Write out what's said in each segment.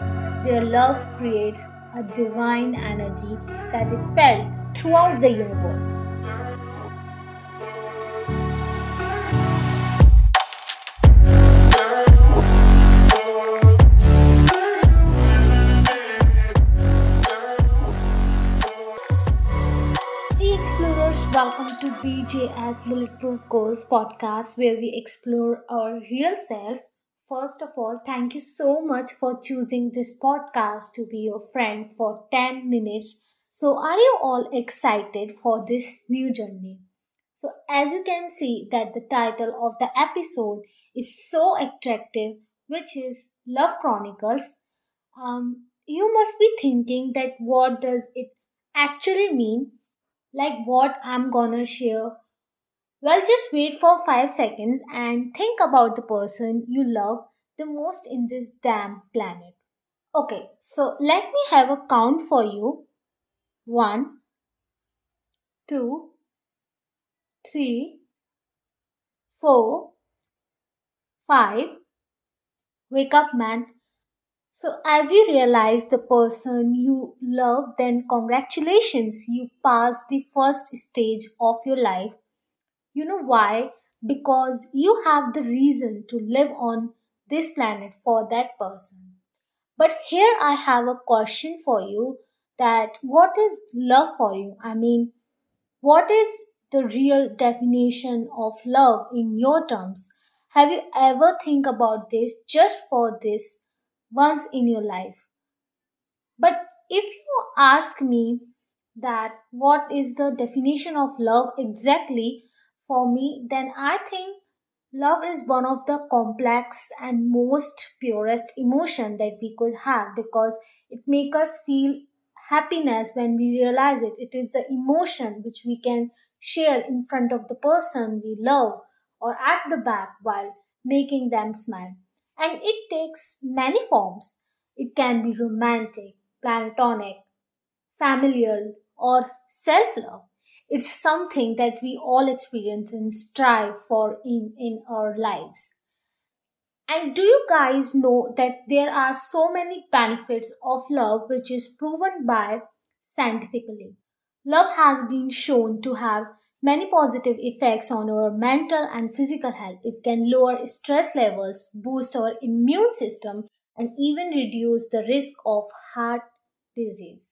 Their love creates a divine energy that it felt throughout the universe. Welcome to PJ's Bulletproof Goals podcast where we explore our real self. First of all, thank you so much for choosing this podcast to be your friend for 10 minutes. So, are you all excited for this new journey? So, as you can see that the title of the episode is so attractive, which is Love Chronicles. Um, you must be thinking that what does it actually mean like what I'm gonna share. Well, just wait for 5 seconds and think about the person you love the most in this damn planet. Okay, so let me have a count for you. One, two, three, four, five. Wake up, man. So, as you realize the person you love, then congratulations, you passed the first stage of your life. You know why? Because you have the reason to live on this planet for that person. But here I have a question for you that what is love for you? I mean, what is the real definition of love in your terms? Have you ever think about this just for this once in your life. But if you ask me that what is the definition of love exactly for me, then I think love is one of the complex and most purest emotion that we could have because it makes us feel happiness when we realize it. It is the emotion which we can share in front of the person we love or at the back while making them smile and it takes many forms. It can be romantic, platonic, familial, or self love. It's something that we all experience and strive for in, in our lives. And do you guys know that there are so many benefits of love which is proven by scientifically? Love has been shown to have many positive effects on our mental and physical health. It can lower stress levels, boost our immune system, and even reduce the risk of heart disease.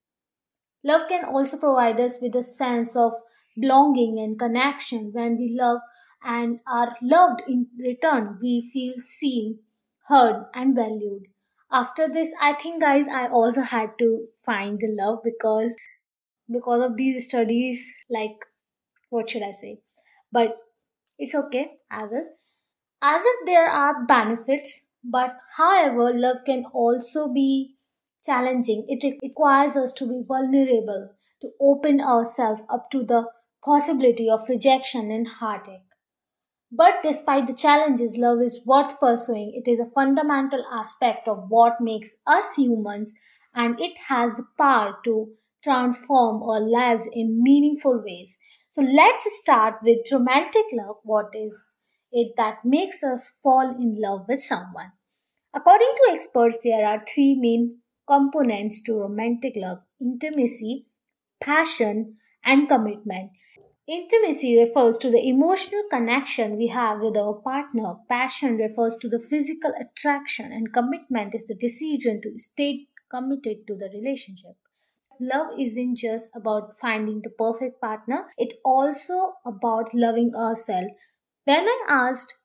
Love can also provide us with a sense of belonging and connection. When we love and are loved in return, we feel seen, heard, and valued. After this, I think, guys, I also had to find the love because because of these studies like what should I say? But it's okay, I will. As if there are benefits, but however, love can also be challenging. It requires us to be vulnerable, to open ourselves up to the possibility of rejection and heartache. But despite the challenges, love is worth pursuing. It is a fundamental aspect of what makes us humans, and it has the power to transform our lives in meaningful ways. So let's start with romantic love. What is it that makes us fall in love with someone? According to experts, there are three main components to romantic love intimacy, passion, and commitment. Intimacy refers to the emotional connection we have with our partner. Passion refers to the physical attraction, and commitment is the decision to stay committed to the relationship love isn't just about finding the perfect partner, it's also about loving ourselves. When I asked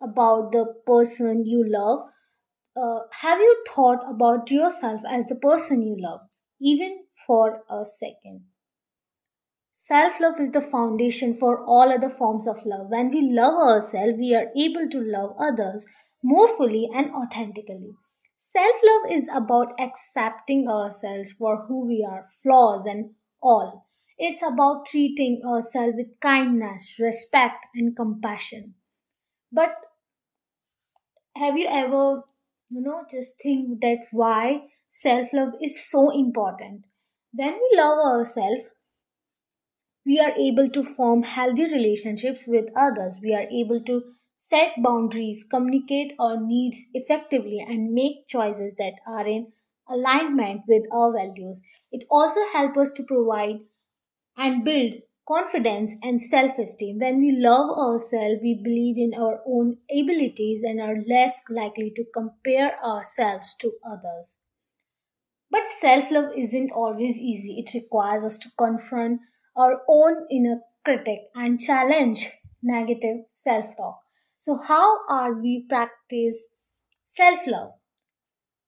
about the person you love, uh, have you thought about yourself as the person you love, even for a second? Self love is the foundation for all other forms of love. When we love ourselves, we are able to love others more fully and authentically. Self love is about accepting ourselves for who we are, flaws and all. It's about treating ourselves with kindness, respect, and compassion. But have you ever, you know, just think that why self love is so important? When we love ourselves, we are able to form healthy relationships with others. We are able to set boundaries, communicate our needs effectively, and make choices that are in alignment with our values. It also helps us to provide and build confidence and self esteem. When we love ourselves, we believe in our own abilities and are less likely to compare ourselves to others. But self love isn't always easy. It requires us to confront our own inner critic and challenge negative self talk. So, how are we practice self love?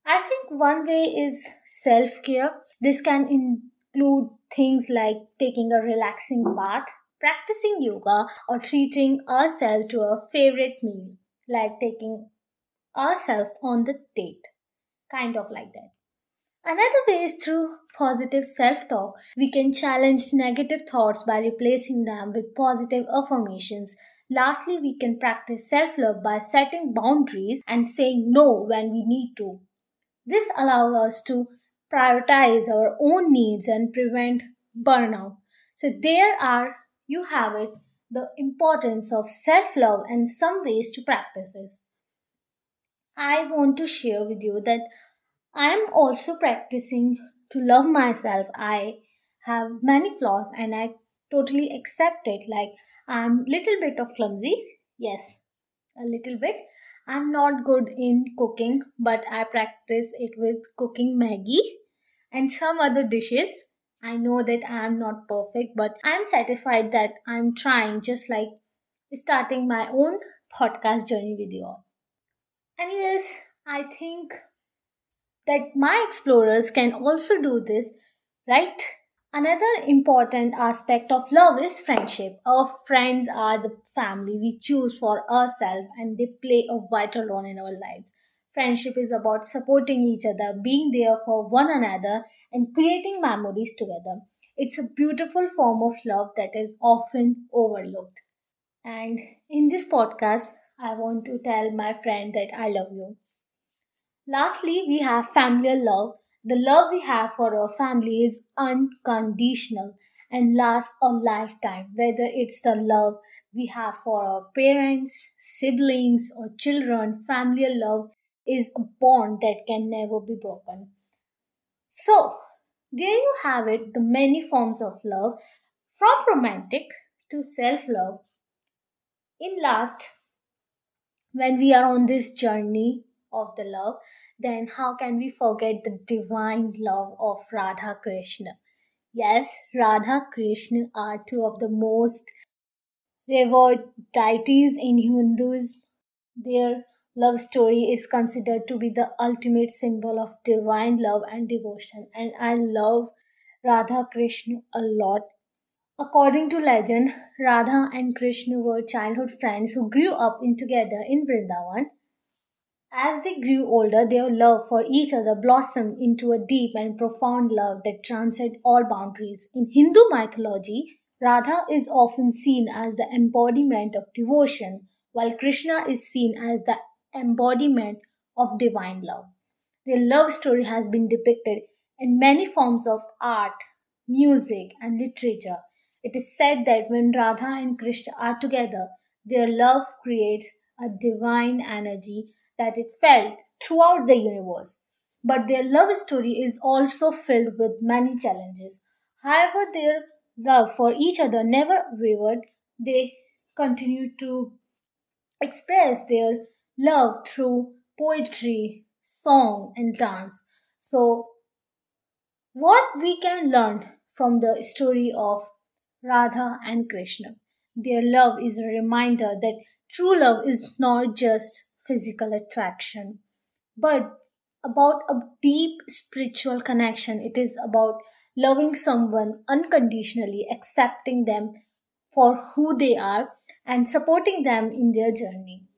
I think one way is self care. This can include things like taking a relaxing bath, practicing yoga, or treating ourselves to a favorite meal, like taking ourselves on the date, kind of like that. Another way is through positive self talk. We can challenge negative thoughts by replacing them with positive affirmations. Lastly, we can practice self love by setting boundaries and saying no when we need to. This allows us to prioritize our own needs and prevent burnout. So, there are, you have it, the importance of self love and some ways to practice this. I want to share with you that I am also practicing to love myself. I have many flaws and I totally accept it. Like I'm little bit of clumsy. Yes, a little bit. I'm not good in cooking, but I practice it with cooking Maggi and some other dishes. I know that I am not perfect, but I'm satisfied that I'm trying, just like starting my own podcast journey with you all. Anyways, I think that my explorers can also do this, right? Another important aspect of love is friendship. Our friends are the family we choose for ourselves and they play a vital role in our lives. Friendship is about supporting each other, being there for one another, and creating memories together. It's a beautiful form of love that is often overlooked. And in this podcast, I want to tell my friend that I love you. Lastly, we have familial love. The love we have for our family is unconditional and lasts a lifetime, whether it's the love we have for our parents, siblings, or children. familial love is a bond that can never be broken. So, there you have it the many forms of love from romantic to self love. In last, when we are on this journey of the love, then how can we forget the divine love of Radha Krishna? Yes, Radha Krishna are two of the most revered deities in Hinduism. Their love story is considered to be the ultimate symbol of divine love and devotion, and I love Radha Krishna a lot. According to legend, Radha and Krishna were childhood friends who grew up in together in Vrindavan. As they grew older, their love for each other blossomed into a deep and profound love that transcended all boundaries. In Hindu mythology, Radha is often seen as the embodiment of devotion, while Krishna is seen as the embodiment of divine love. Their love story has been depicted in many forms of art, music, and literature. It is said that when Radha and Krishna are together, their love creates a divine energy that it felt throughout the universe. But their love story is also filled with many challenges. However, their love for each other never wavered. They continued to express their love through poetry, song, and dance. So, what we can learn from the story of Radha and Krishna? Their love is a reminder that true love is not just physical attraction, but about a deep spiritual connection. It is about loving someone unconditionally, accepting them for who they are, and supporting them in their journey.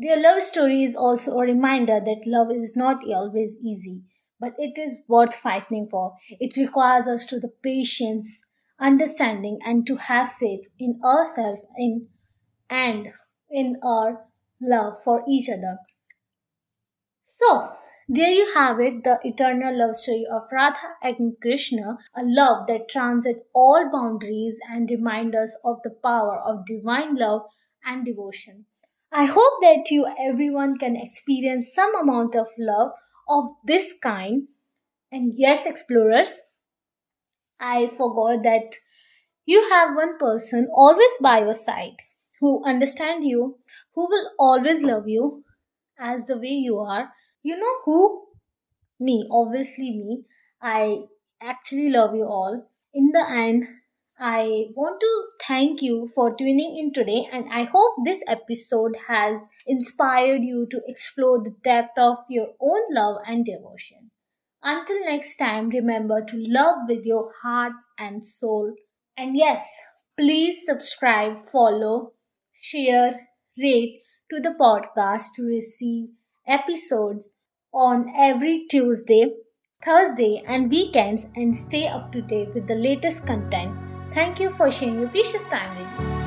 Their love story is also a reminder that love is not always easy, but it is worth fighting for. It requires us to the patience, understanding, and to have faith in ourselves in and in our love for each other. So, there you have it, the eternal love story of Radha and Krishna, a love that transcends all boundaries and reminds us of the power of divine love and devotion. I hope that you everyone can experience some amount of love of this kind. And yes, explorers, I forgot that you have one person always by your side who understand you, who will always love you as the way you are. You know who? Me, obviously me. I actually love you all. In the end, I want to thank you for tuning in today, and I hope this episode has inspired you to explore the depth of your own love and devotion. Until next time, remember to love with your heart and soul. And yes, please subscribe, follow, share, rate to the podcast to receive episodes on every Tuesday, Thursday, and weekends and stay up to date with the latest content. Thank you for sharing your precious time with me.